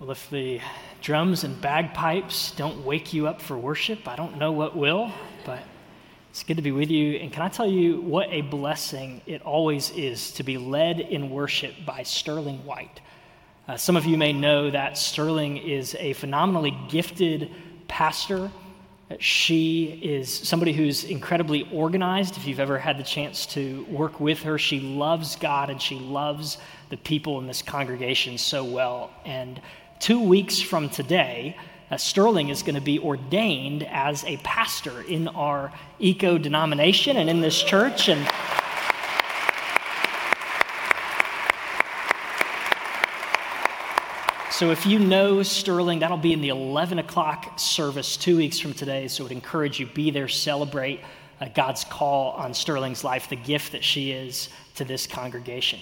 Well, if the drums and bagpipes don't wake you up for worship, I don't know what will, but it's good to be with you. And can I tell you what a blessing it always is to be led in worship by Sterling White? Uh, some of you may know that Sterling is a phenomenally gifted pastor. She is somebody who's incredibly organized. If you've ever had the chance to work with her, she loves God and she loves the people in this congregation so well. And two weeks from today, uh, Sterling is going to be ordained as a pastor in our ECO denomination and in this church. And so, if you know Sterling, that'll be in the 11 o'clock service two weeks from today. So, I would encourage you be there, celebrate uh, God's call on Sterling's life, the gift that she is to this congregation.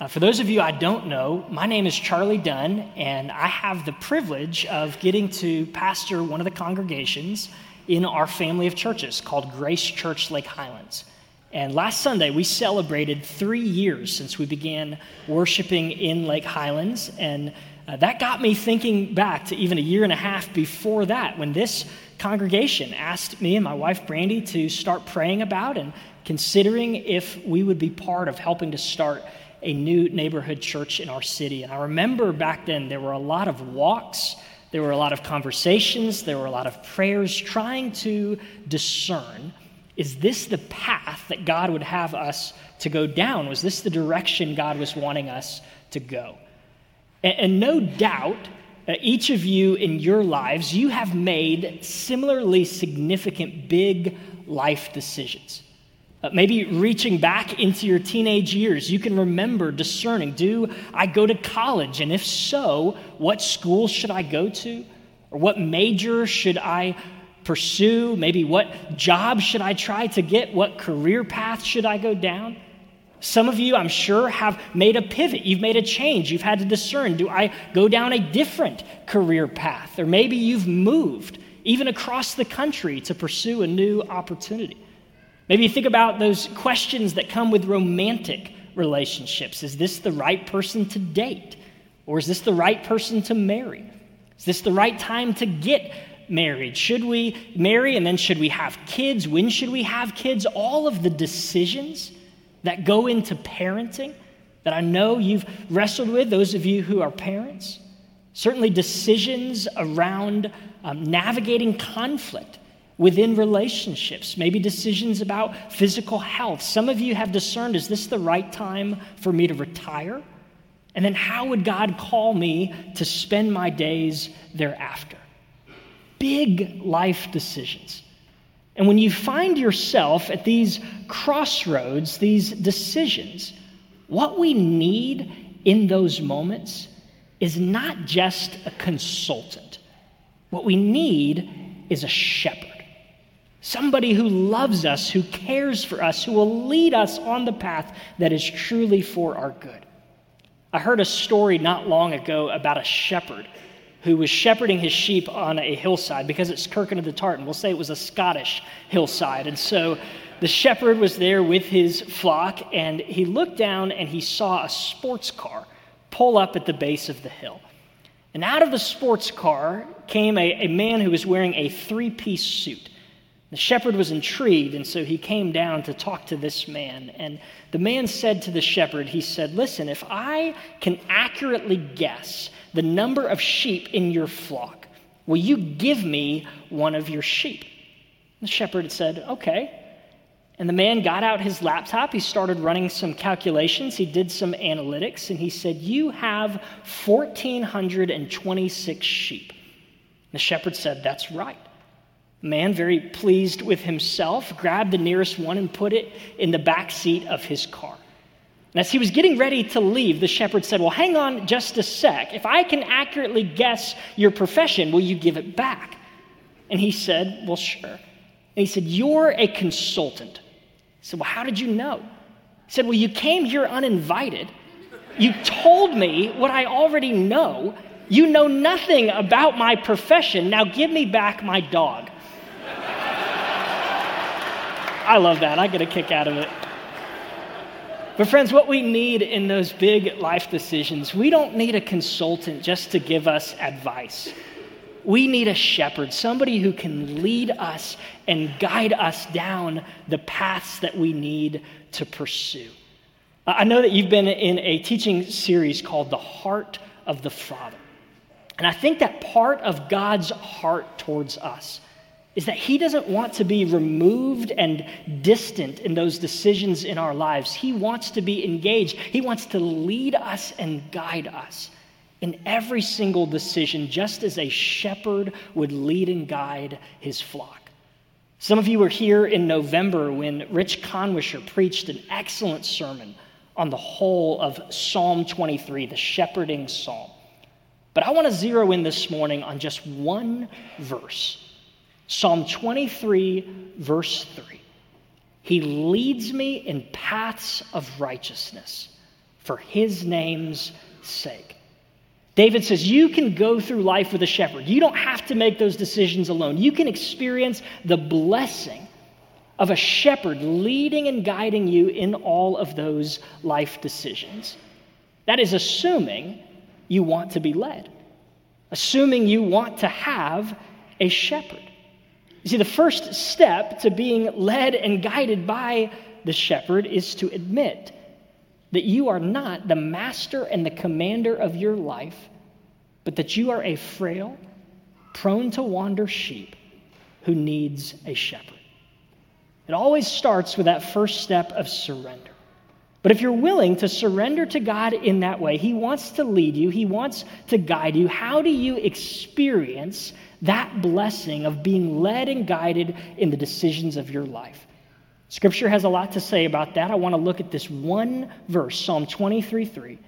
Uh, for those of you I don't know, my name is Charlie Dunn, and I have the privilege of getting to pastor one of the congregations in our family of churches called Grace Church Lake Highlands. And last Sunday, we celebrated three years since we began worshiping in Lake Highlands. And uh, that got me thinking back to even a year and a half before that when this congregation asked me and my wife Brandy to start praying about and considering if we would be part of helping to start a new neighborhood church in our city. And I remember back then there were a lot of walks, there were a lot of conversations, there were a lot of prayers trying to discern is this the path that God would have us to go down? Was this the direction God was wanting us to go? And, and no doubt, uh, each of you in your lives, you have made similarly significant big life decisions. Uh, maybe reaching back into your teenage years, you can remember discerning do I go to college? And if so, what school should I go to? Or what major should I pursue? Maybe what job should I try to get? What career path should I go down? Some of you, I'm sure, have made a pivot. You've made a change. You've had to discern do I go down a different career path? Or maybe you've moved even across the country to pursue a new opportunity. Maybe you think about those questions that come with romantic relationships. Is this the right person to date? Or is this the right person to marry? Is this the right time to get married? Should we marry and then should we have kids? When should we have kids? All of the decisions that go into parenting that I know you've wrestled with, those of you who are parents. Certainly, decisions around um, navigating conflict within relationships, maybe decisions about physical health. Some of you have discerned is this the right time for me to retire? And then how would God call me to spend my days thereafter? Big life decisions. And when you find yourself at these crossroads, these decisions, what we need in those moments is not just a consultant. What we need is a shepherd somebody who loves us, who cares for us, who will lead us on the path that is truly for our good. I heard a story not long ago about a shepherd who was shepherding his sheep on a hillside because it's Kirkin of the Tartan. We'll say it was a Scottish hillside. And so the shepherd was there with his flock, and he looked down and he saw a sports car pull up at the base of the hill. And out of the sports car came a, a man who was wearing a three piece suit. The shepherd was intrigued, and so he came down to talk to this man. And the man said to the shepherd, He said, Listen, if I can accurately guess the number of sheep in your flock, will you give me one of your sheep? The shepherd said, Okay. And the man got out his laptop. He started running some calculations. He did some analytics, and he said, You have 1,426 sheep. The shepherd said, That's right man, very pleased with himself, grabbed the nearest one and put it in the back seat of his car. And as he was getting ready to leave, the shepherd said, Well, hang on just a sec. If I can accurately guess your profession, will you give it back? And he said, Well, sure. And he said, You're a consultant. He said, Well, how did you know? He said, Well, you came here uninvited. You told me what I already know. You know nothing about my profession. Now give me back my dog. I love that. I get a kick out of it. But, friends, what we need in those big life decisions, we don't need a consultant just to give us advice. We need a shepherd, somebody who can lead us and guide us down the paths that we need to pursue. I know that you've been in a teaching series called The Heart of the Father. And I think that part of God's heart towards us is that He doesn't want to be removed and distant in those decisions in our lives. He wants to be engaged, He wants to lead us and guide us in every single decision, just as a shepherd would lead and guide his flock. Some of you were here in November when Rich Conwisher preached an excellent sermon on the whole of Psalm 23, the shepherding psalm. But I want to zero in this morning on just one verse Psalm 23, verse 3. He leads me in paths of righteousness for his name's sake. David says, You can go through life with a shepherd. You don't have to make those decisions alone. You can experience the blessing of a shepherd leading and guiding you in all of those life decisions. That is assuming you want to be led, assuming you want to have a shepherd. You see, the first step to being led and guided by the shepherd is to admit that you are not the master and the commander of your life, but that you are a frail, prone to wander sheep who needs a shepherd. It always starts with that first step of surrender. But if you're willing to surrender to God in that way, He wants to lead you, He wants to guide you. How do you experience that blessing of being led and guided in the decisions of your life. Scripture has a lot to say about that. I want to look at this one verse, Psalm 23 3.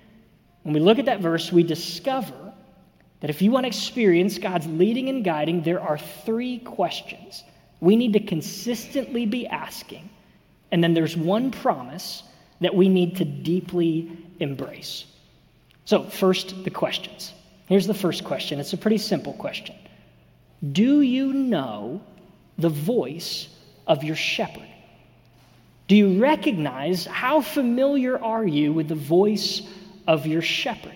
When we look at that verse, we discover that if you want to experience God's leading and guiding, there are three questions we need to consistently be asking. And then there's one promise that we need to deeply embrace. So, first, the questions. Here's the first question it's a pretty simple question do you know the voice of your shepherd? Do you recognize how familiar are you with the voice of your shepherd?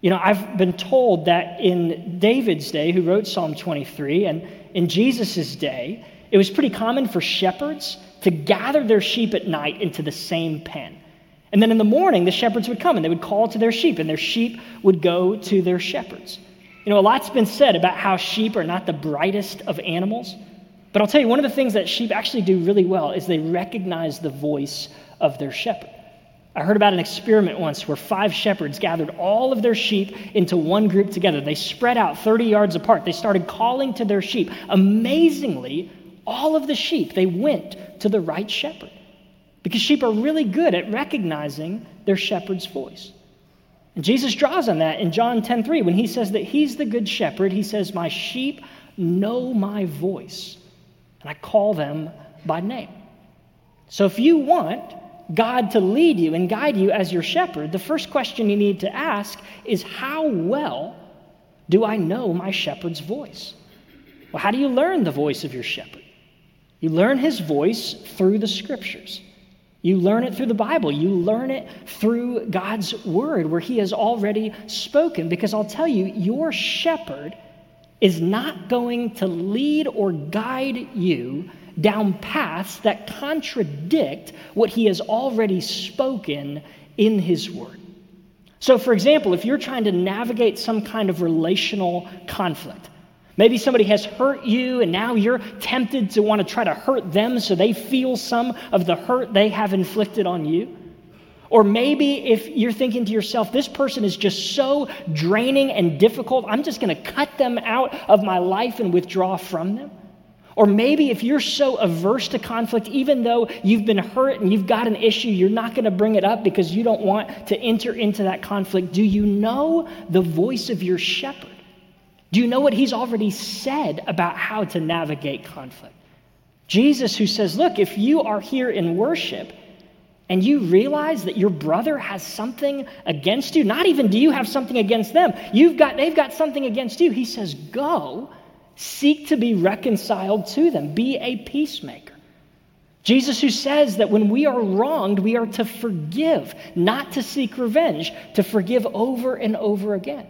You know, I've been told that in David's day, who wrote Psalm 23, and in Jesus' day, it was pretty common for shepherds to gather their sheep at night into the same pen. And then in the morning, the shepherds would come and they would call to their sheep, and their sheep would go to their shepherds. You know, a lot's been said about how sheep are not the brightest of animals. But I'll tell you, one of the things that sheep actually do really well is they recognize the voice of their shepherd. I heard about an experiment once where five shepherds gathered all of their sheep into one group together. They spread out 30 yards apart. They started calling to their sheep. Amazingly, all of the sheep, they went to the right shepherd because sheep are really good at recognizing their shepherd's voice. And Jesus draws on that in John 10:3 when he says that he's the good shepherd. He says, "My sheep know my voice, and I call them by name." So if you want God to lead you and guide you as your shepherd, the first question you need to ask is how well do I know my shepherd's voice? Well, how do you learn the voice of your shepherd? You learn his voice through the scriptures. You learn it through the Bible. You learn it through God's word where He has already spoken. Because I'll tell you, your shepherd is not going to lead or guide you down paths that contradict what He has already spoken in His word. So, for example, if you're trying to navigate some kind of relational conflict, Maybe somebody has hurt you and now you're tempted to want to try to hurt them so they feel some of the hurt they have inflicted on you. Or maybe if you're thinking to yourself, this person is just so draining and difficult, I'm just going to cut them out of my life and withdraw from them. Or maybe if you're so averse to conflict, even though you've been hurt and you've got an issue, you're not going to bring it up because you don't want to enter into that conflict. Do you know the voice of your shepherd? Do you know what he's already said about how to navigate conflict? Jesus, who says, Look, if you are here in worship and you realize that your brother has something against you, not even do you have something against them, you've got, they've got something against you. He says, Go, seek to be reconciled to them, be a peacemaker. Jesus, who says that when we are wronged, we are to forgive, not to seek revenge, to forgive over and over again.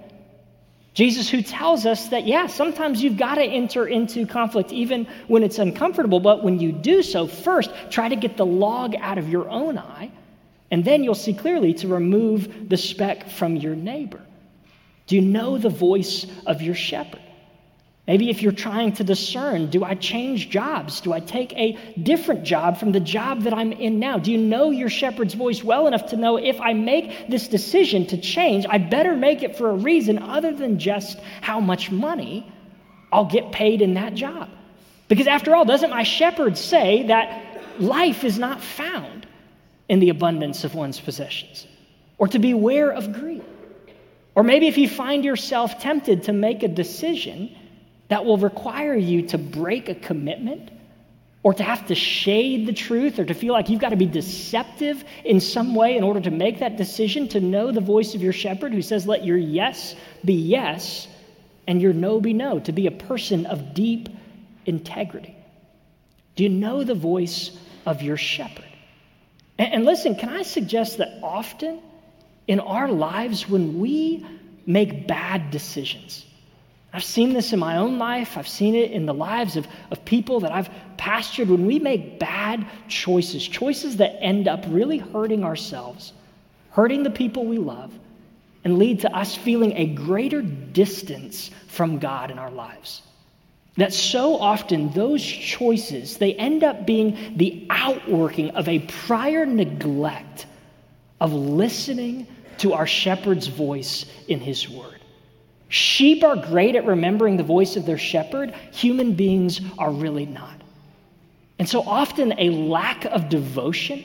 Jesus, who tells us that, yeah, sometimes you've got to enter into conflict even when it's uncomfortable, but when you do so, first try to get the log out of your own eye, and then you'll see clearly to remove the speck from your neighbor. Do you know the voice of your shepherd? Maybe if you're trying to discern, do I change jobs? Do I take a different job from the job that I'm in now? Do you know your shepherd's voice well enough to know if I make this decision to change, I better make it for a reason other than just how much money I'll get paid in that job? Because after all, doesn't my shepherd say that life is not found in the abundance of one's possessions or to beware of greed? Or maybe if you find yourself tempted to make a decision, that will require you to break a commitment or to have to shade the truth or to feel like you've got to be deceptive in some way in order to make that decision, to know the voice of your shepherd who says, Let your yes be yes and your no be no, to be a person of deep integrity. Do you know the voice of your shepherd? And, and listen, can I suggest that often in our lives, when we make bad decisions, I've seen this in my own life. I've seen it in the lives of, of people that I've pastored. When we make bad choices, choices that end up really hurting ourselves, hurting the people we love, and lead to us feeling a greater distance from God in our lives. That so often those choices, they end up being the outworking of a prior neglect of listening to our shepherd's voice in his word. Sheep are great at remembering the voice of their shepherd, human beings are really not. And so often, a lack of devotion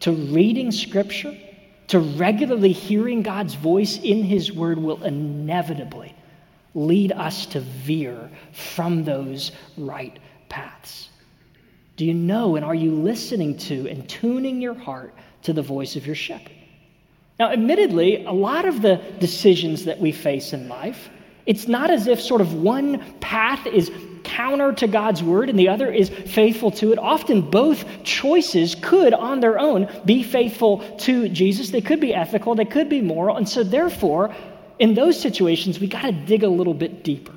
to reading scripture, to regularly hearing God's voice in his word, will inevitably lead us to veer from those right paths. Do you know and are you listening to and tuning your heart to the voice of your shepherd? Now, admittedly, a lot of the decisions that we face in life, it's not as if sort of one path is counter to God's word and the other is faithful to it. Often both choices could, on their own, be faithful to Jesus. They could be ethical, they could be moral. And so, therefore, in those situations, we got to dig a little bit deeper.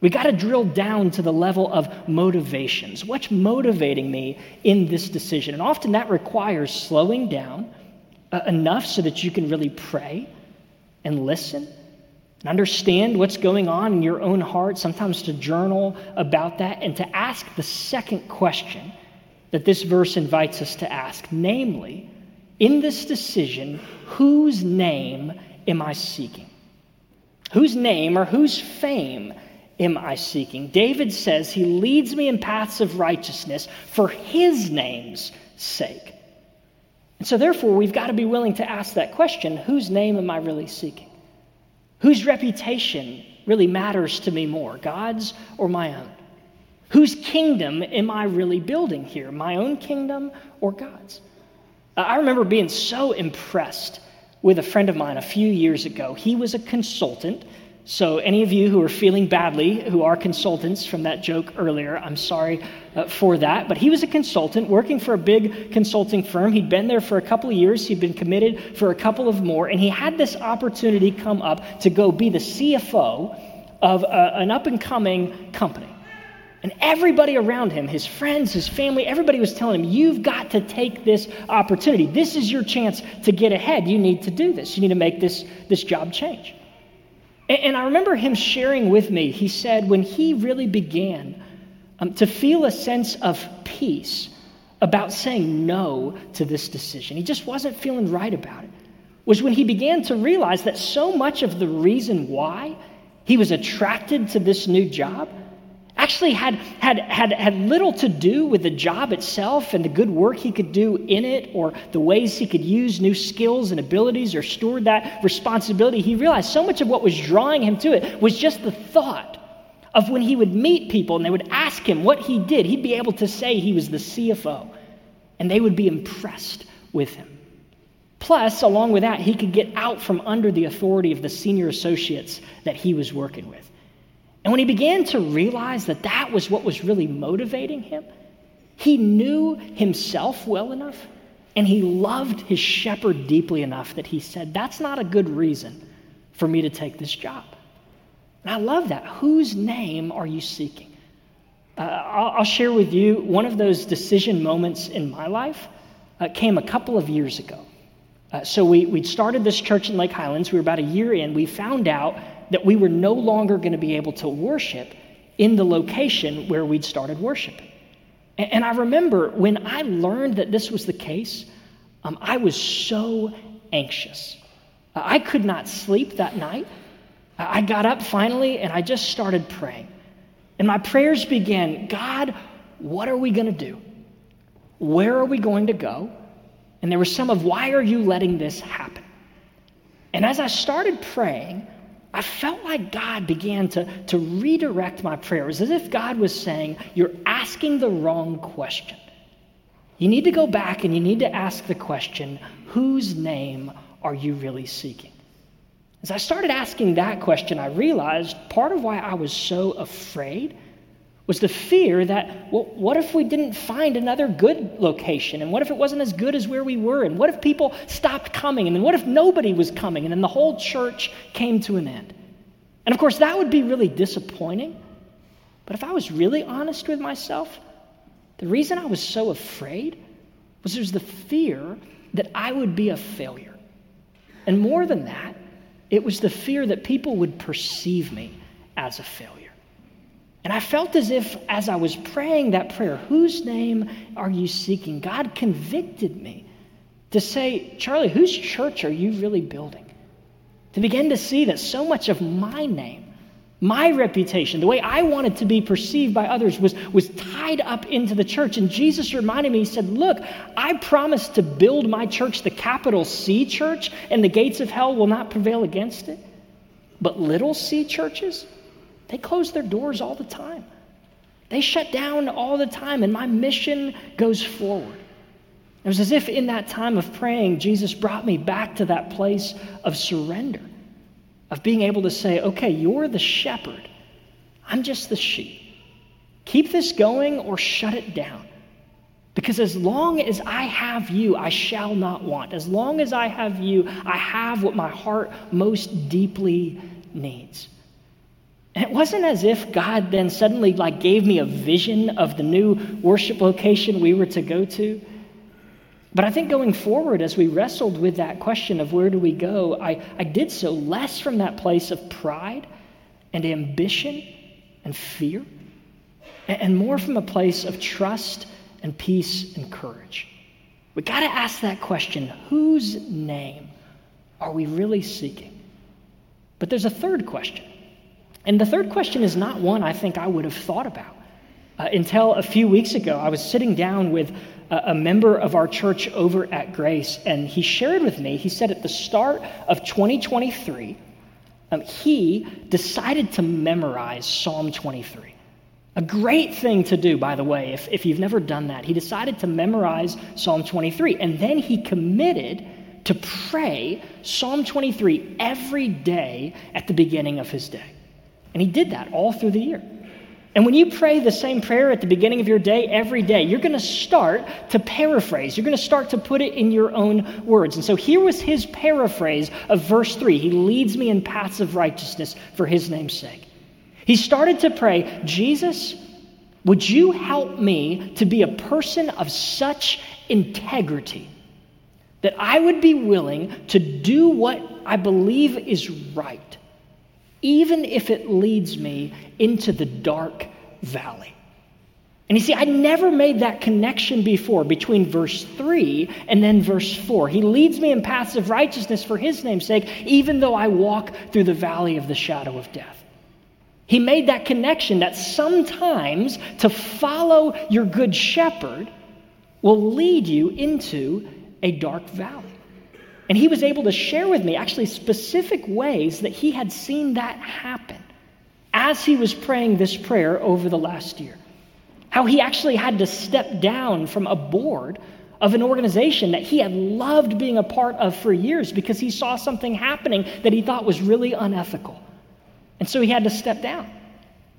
We got to drill down to the level of motivations. What's motivating me in this decision? And often that requires slowing down uh, enough so that you can really pray and listen and understand what's going on in your own heart, sometimes to journal about that, and to ask the second question that this verse invites us to ask namely, in this decision, whose name am I seeking? Whose name or whose fame am I seeking? David says, He leads me in paths of righteousness for His name's sake. And so, therefore, we've got to be willing to ask that question whose name am I really seeking? Whose reputation really matters to me more, God's or my own? Whose kingdom am I really building here, my own kingdom or God's? I remember being so impressed with a friend of mine a few years ago. He was a consultant so, any of you who are feeling badly, who are consultants from that joke earlier, I'm sorry uh, for that. But he was a consultant working for a big consulting firm. He'd been there for a couple of years, he'd been committed for a couple of more, and he had this opportunity come up to go be the CFO of a, uh, an up and coming company. And everybody around him, his friends, his family, everybody was telling him, You've got to take this opportunity. This is your chance to get ahead. You need to do this. You need to make this, this job change. And I remember him sharing with me, he said, when he really began um, to feel a sense of peace about saying no to this decision, he just wasn't feeling right about it, was when he began to realize that so much of the reason why he was attracted to this new job actually had, had, had, had little to do with the job itself and the good work he could do in it or the ways he could use new skills and abilities or steward that responsibility. He realized so much of what was drawing him to it was just the thought of when he would meet people and they would ask him what he did, he'd be able to say he was the CFO and they would be impressed with him. Plus, along with that, he could get out from under the authority of the senior associates that he was working with. And when he began to realize that that was what was really motivating him, He knew himself well enough and he loved his shepherd deeply enough that he said, That's not a good reason for me to take this job. And I love that. Whose name are you seeking? Uh, I'll, I'll, share with you one of those decision moments in my life uh, came a couple of years ago. Uh, so we, we'd started this church in Lake Highlands. We were about a year in. We found out that we were no longer going to be able to worship in the location where we'd started worshiping. And, I remember when I learned that this was the case, um, I was so anxious. Uh, I could not sleep that night. I got up finally and I just started praying. And my prayers began God, what are we going to do? Where are we going to go? And there was some of why are you letting this happen? And as I started praying, I felt like God began to, to redirect my prayers, as if God was saying, You're asking the wrong question. You need to go back and you need to ask the question, Whose name are you really seeking? As I started asking that question, I realized part of why I was so afraid was the fear that, well, what if we didn't find another good location? And what if it wasn't as good as where we were? And what if people stopped coming? And then what if nobody was coming? And then the whole church came to an end? And of course, that would be really disappointing. But if I was really honest with myself, the reason I was so afraid was there's the fear that I would be a failure. And more than that, it was the fear that people would perceive me as a failure. And I felt as if, as I was praying that prayer, whose name are you seeking? God convicted me to say, Charlie, whose church are you really building? To begin to see that so much of my name, my reputation, the way I wanted to be perceived by others was, was tied up into the church. And Jesus reminded me, He said, Look, I promised to build my church, the capital C church, and the gates of hell will not prevail against it. But little c churches, they close their doors all the time. They shut down all the time, and my mission goes forward. It was as if in that time of praying, Jesus brought me back to that place of surrender, of being able to say, okay, you're the shepherd, I'm just the sheep. Keep this going or shut it down. Because as long as I have you, I shall not want. As long as I have you, I have what my heart most deeply needs. And it wasn't as if God then suddenly like gave me a vision of the new worship location we were to go to. But I think going forward, as we wrestled with that question of where do we go, I, I did so less from that place of pride and ambition and fear, and, and more from a place of trust and peace and courage. We got to ask that question whose name are we really seeking? But there's a third question. And the third question is not one I think I would have thought about. Uh, until a few weeks ago, I was sitting down with a, a member of our church over at Grace, and he shared with me, he said at the start of 2023, um, he decided to memorize Psalm 23. A great thing to do, by the way, if, if you've never done that. He decided to memorize Psalm 23, and then he committed to pray Psalm 23 every day at the beginning of his day. And he did that all through the year. And when you pray the same prayer at the beginning of your day every day, you're going to start to paraphrase. You're going to start to put it in your own words. And so here was his paraphrase of verse 3 He leads me in paths of righteousness for his name's sake. He started to pray, Jesus, would you help me to be a person of such integrity that I would be willing to do what I believe is right? Even if it leads me into the dark valley. And you see, I never made that connection before between verse 3 and then verse 4. He leads me in paths of righteousness for his name's sake, even though I walk through the valley of the shadow of death. He made that connection that sometimes to follow your good shepherd will lead you into a dark valley. And he was able to share with me actually specific ways that he had seen that happen as he was praying this prayer over the last year. How he actually had to step down from a board of an organization that he had loved being a part of for years because he saw something happening that he thought was really unethical. And so he had to step down.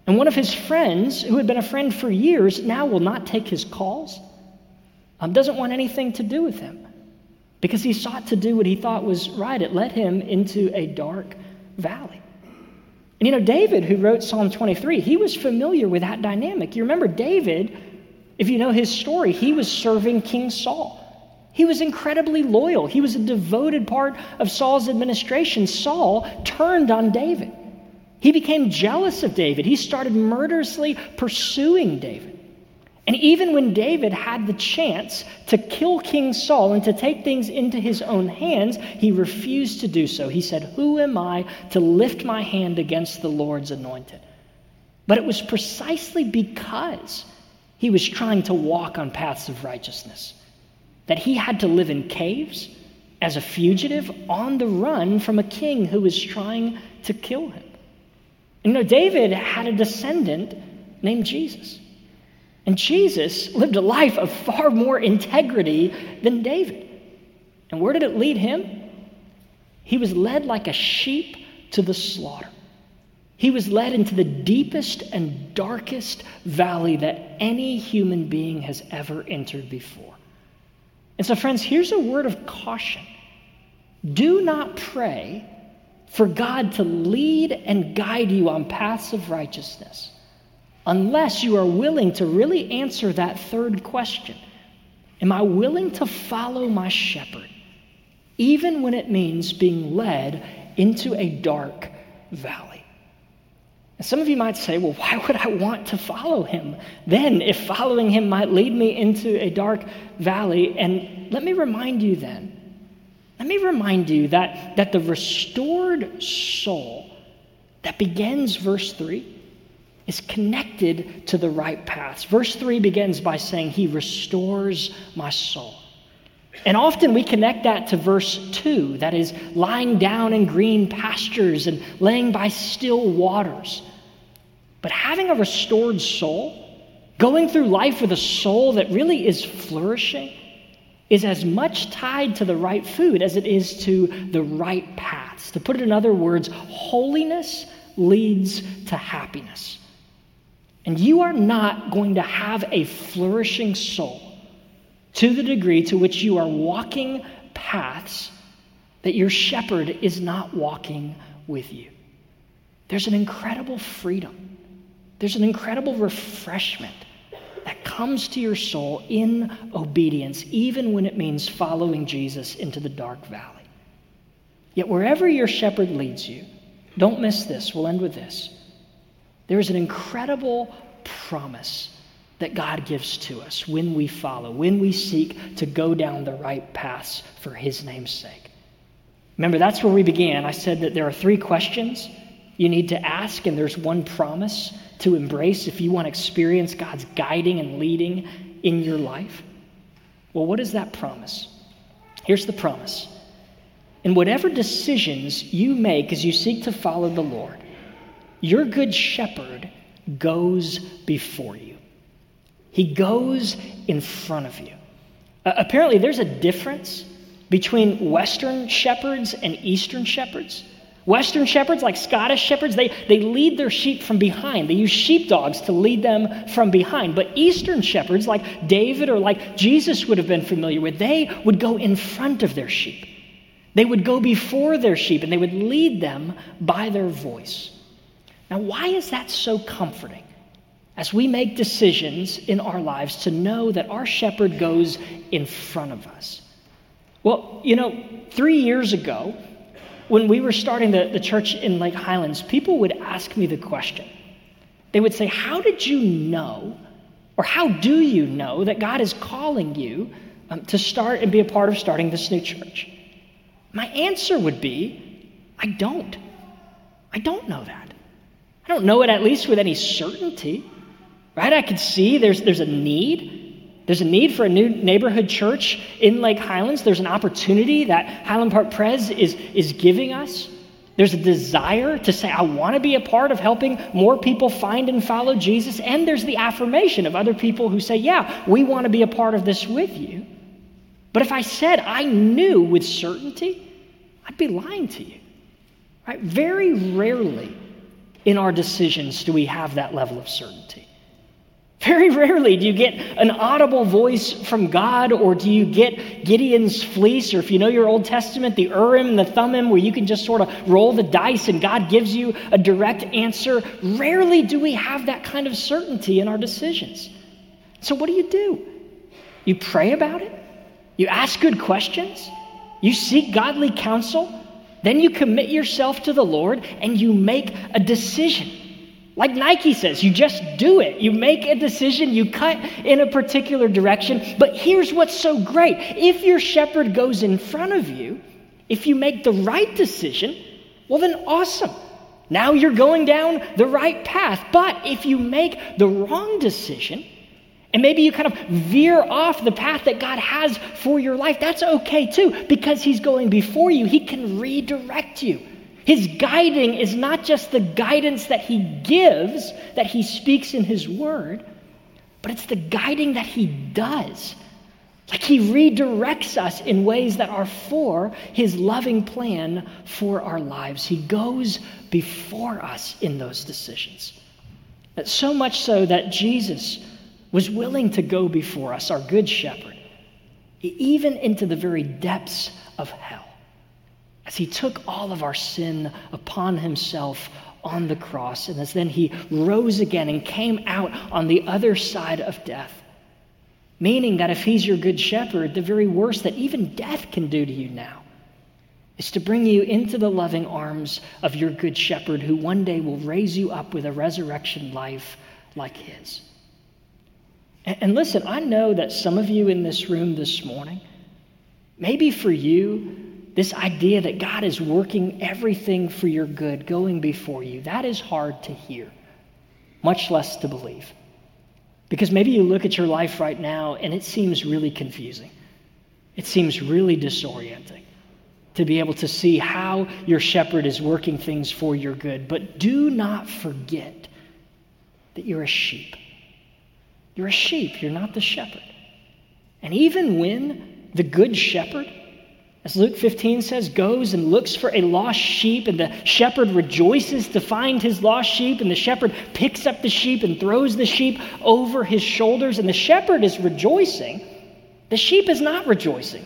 And one of his friends, who had been a friend for years, now will not take his calls, um, doesn't want anything to do with him because he sought to do what he thought was right. It led him into a dark valley. And you know, David, who wrote Psalm 23, he was familiar with that dynamic. You remember David, if you know his story, he was serving King Saul. He was incredibly loyal. He was a devoted part of Saul's administration. Saul turned on David. He became jealous of David. He started murderously pursuing David. And even when David had the chance to kill King Saul and to take things into his own hands, he refused to do so. He said, Who am I to lift my hand against the Lord's anointed? But it was precisely because he was trying to walk on paths of righteousness that he had to live in caves as a fugitive on the run from a king who was trying to kill him. And you know, David had a descendant named Jesus. And Jesus lived a life of far more integrity than David. And where did it lead him? He was led like a sheep to the slaughter. He was led into the deepest and darkest valley that any human being has ever entered before. And so, friends, here's a word of caution do not pray for God to lead and guide you on paths of righteousness unless you are willing to really answer that third question Am I willing to follow my shepherd, even when it means being led into a dark valley? And some of you might say, well, why would I want to follow him then if following him might lead me into a dark valley? And let me remind you then, let me remind you that, that the restored soul that begins verse 3 is connected to the right paths. Verse 3 begins by saying, He restores my soul. And often we connect that to verse 2, that is, lying down in green pastures and laying by still waters. But having a restored soul, going through life with a soul that really is flourishing, is as much tied to the right food as it is to the right paths. To put it in other words, holiness leads to happiness. And you are not going to have a flourishing soul to the degree to which you are walking paths that your shepherd is not walking with you. There's an incredible freedom, there's an incredible refreshment that comes to your soul in obedience, even when it means following Jesus into the dark valley. Yet, wherever your shepherd leads you, don't miss this. We'll end with this. There is an incredible promise that God gives to us when we follow, when we seek to go down the right paths for His name's sake. Remember, that's where we began. I said that there are three questions you need to ask, and there's one promise to embrace if you want to experience God's guiding and leading in your life. Well, what is that promise? Here's the promise. In whatever decisions you make as you seek to follow the Lord, your good shepherd goes before you. He goes in front of you. Uh, apparently, there's a difference between Western shepherds and Eastern shepherds. Western shepherds, like Scottish shepherds, they, they lead their sheep from behind. They use sheepdogs to lead them from behind. But Eastern shepherds, like David or like Jesus would have been familiar with, they would go in front of their sheep. They would go before their sheep and they would lead them by their voice. Now, why is that so comforting? As we make decisions in our lives to know that our shepherd goes in front of us. Well, you know, three years ago, when we were starting the, the church in Lake Highlands, people would ask me the question. They would say, How did you know, or how do you know that God is calling you um, to start and be a part of starting this new church? My answer would be, I don't. I don't know that. I don't know it at least with any certainty, right? I could see there's, there's a need. There's a need for a new neighborhood church in Lake Highlands. There's an opportunity that Highland Park Pres is, is giving us. There's a desire to say, I want to be a part of helping more people find and follow Jesus. And there's the affirmation of other people who say, Yeah, we want to be a part of this with you. But if I said I knew with certainty, I'd be lying to you. Right? Very rarely in our decisions do we have that level of certainty. Very rarely do you get an audible voice from God, or do you get Gideon's fleece, or if you know your Old Testament, the Urim, the Thummim, where you can just sort of roll the dice and God gives you a direct answer. Rarely do we have that kind of certainty in our decisions. So, what do you do? You pray about it, you ask good questions, you seek godly counsel, then you commit yourself to the Lord and you make a decision. Like Nike says, you just do it. You make a decision, you cut in a particular direction. But here's what's so great if your shepherd goes in front of you, if you make the right decision, well, then awesome. Now you're going down the right path. But if you make the wrong decision, and maybe you kind of veer off the path that God has for your life, that's okay too, because He's going before you. He can redirect you. His guiding is not just the guidance that he gives, that he speaks in his word, but it's the guiding that he does. Like he redirects us in ways that are for his loving plan for our lives. He goes before us in those decisions. So much so that Jesus was willing to go before us, our good shepherd, even into the very depths of hell as he took all of our sin upon himself on the cross, and as then he rose again and came out on the other side of death. Meaning that if he's your good shepherd, the very worst that even death can do to you now is to bring you into the loving arms of your good shepherd who one day will raise you up with a resurrection life like his. And, listen, I know that some of you in this room this morning, maybe for you, this idea that God is working everything for your good going before you, that is hard to hear, much less to believe. Because maybe you look at your life right now and it seems really confusing. It seems really disorienting to be able to see how your shepherd is working things for your good. But do not forget that you're a sheep. You're a sheep, you're not the shepherd. And even when the good shepherd as Luke 15 says, goes and looks for a lost sheep, and the shepherd rejoices to find his lost sheep, and the shepherd picks up the sheep and throws the sheep over his shoulders, and the shepherd is rejoicing. The sheep is not rejoicing.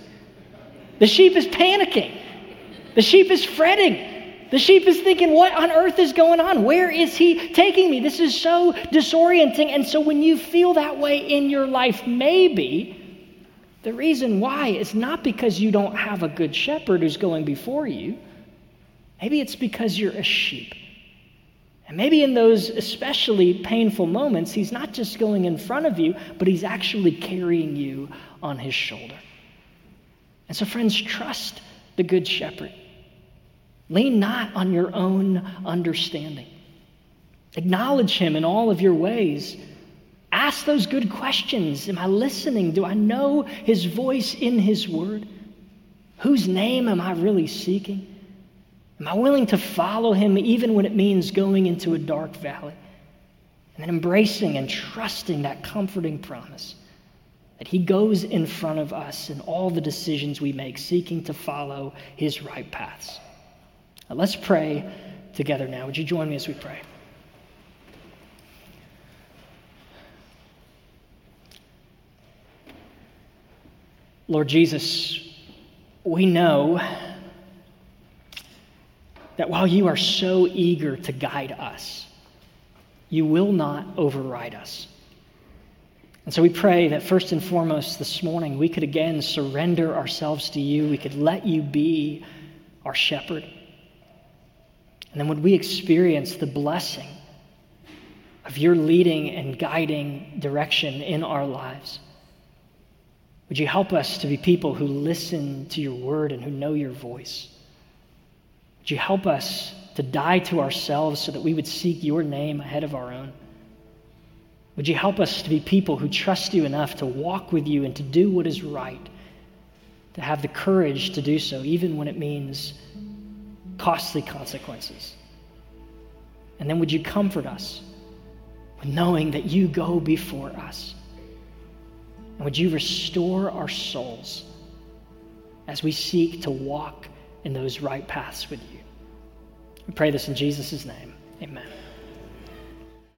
The sheep is panicking. The sheep is fretting. The sheep is thinking, What on earth is going on? Where is he taking me? This is so disorienting. And so, when you feel that way in your life, maybe the reason why is not because you don't have a good shepherd who's going before you. Maybe it's because you're a sheep. And maybe in those especially painful moments, he's not just going in front of you, but he's actually carrying you on his shoulder. And so, friends, trust the good shepherd. Lean not on your own understanding. Acknowledge him in all of your ways Ask those good questions. Am I listening? Do I know his voice in his word? Whose name am I really seeking? Am I willing to follow him even when it means going into a dark valley? And then embracing and trusting that comforting promise that he goes in front of us in all the decisions we make, seeking to follow his right paths. Let's pray together now. Would you join me as we pray? Lord Jesus, we know that while you are so eager to guide us, you will not override us. And so we pray that first and foremost this morning, we could again surrender ourselves to you. We could let you be our shepherd. And then would we experience the blessing of your leading and guiding direction in our lives? Would you help us to be people who listen to your word and who know your voice? Would you help us to die to ourselves so that we would seek your name ahead of our own? Would you help us to be people who trust you enough to walk with you and to do what is right, to have the courage to do so, even when it means costly consequences? And then would you comfort us with knowing that you go before us? And would you restore our souls as we seek to walk in those right paths with you? We pray this in Jesus' name. Amen.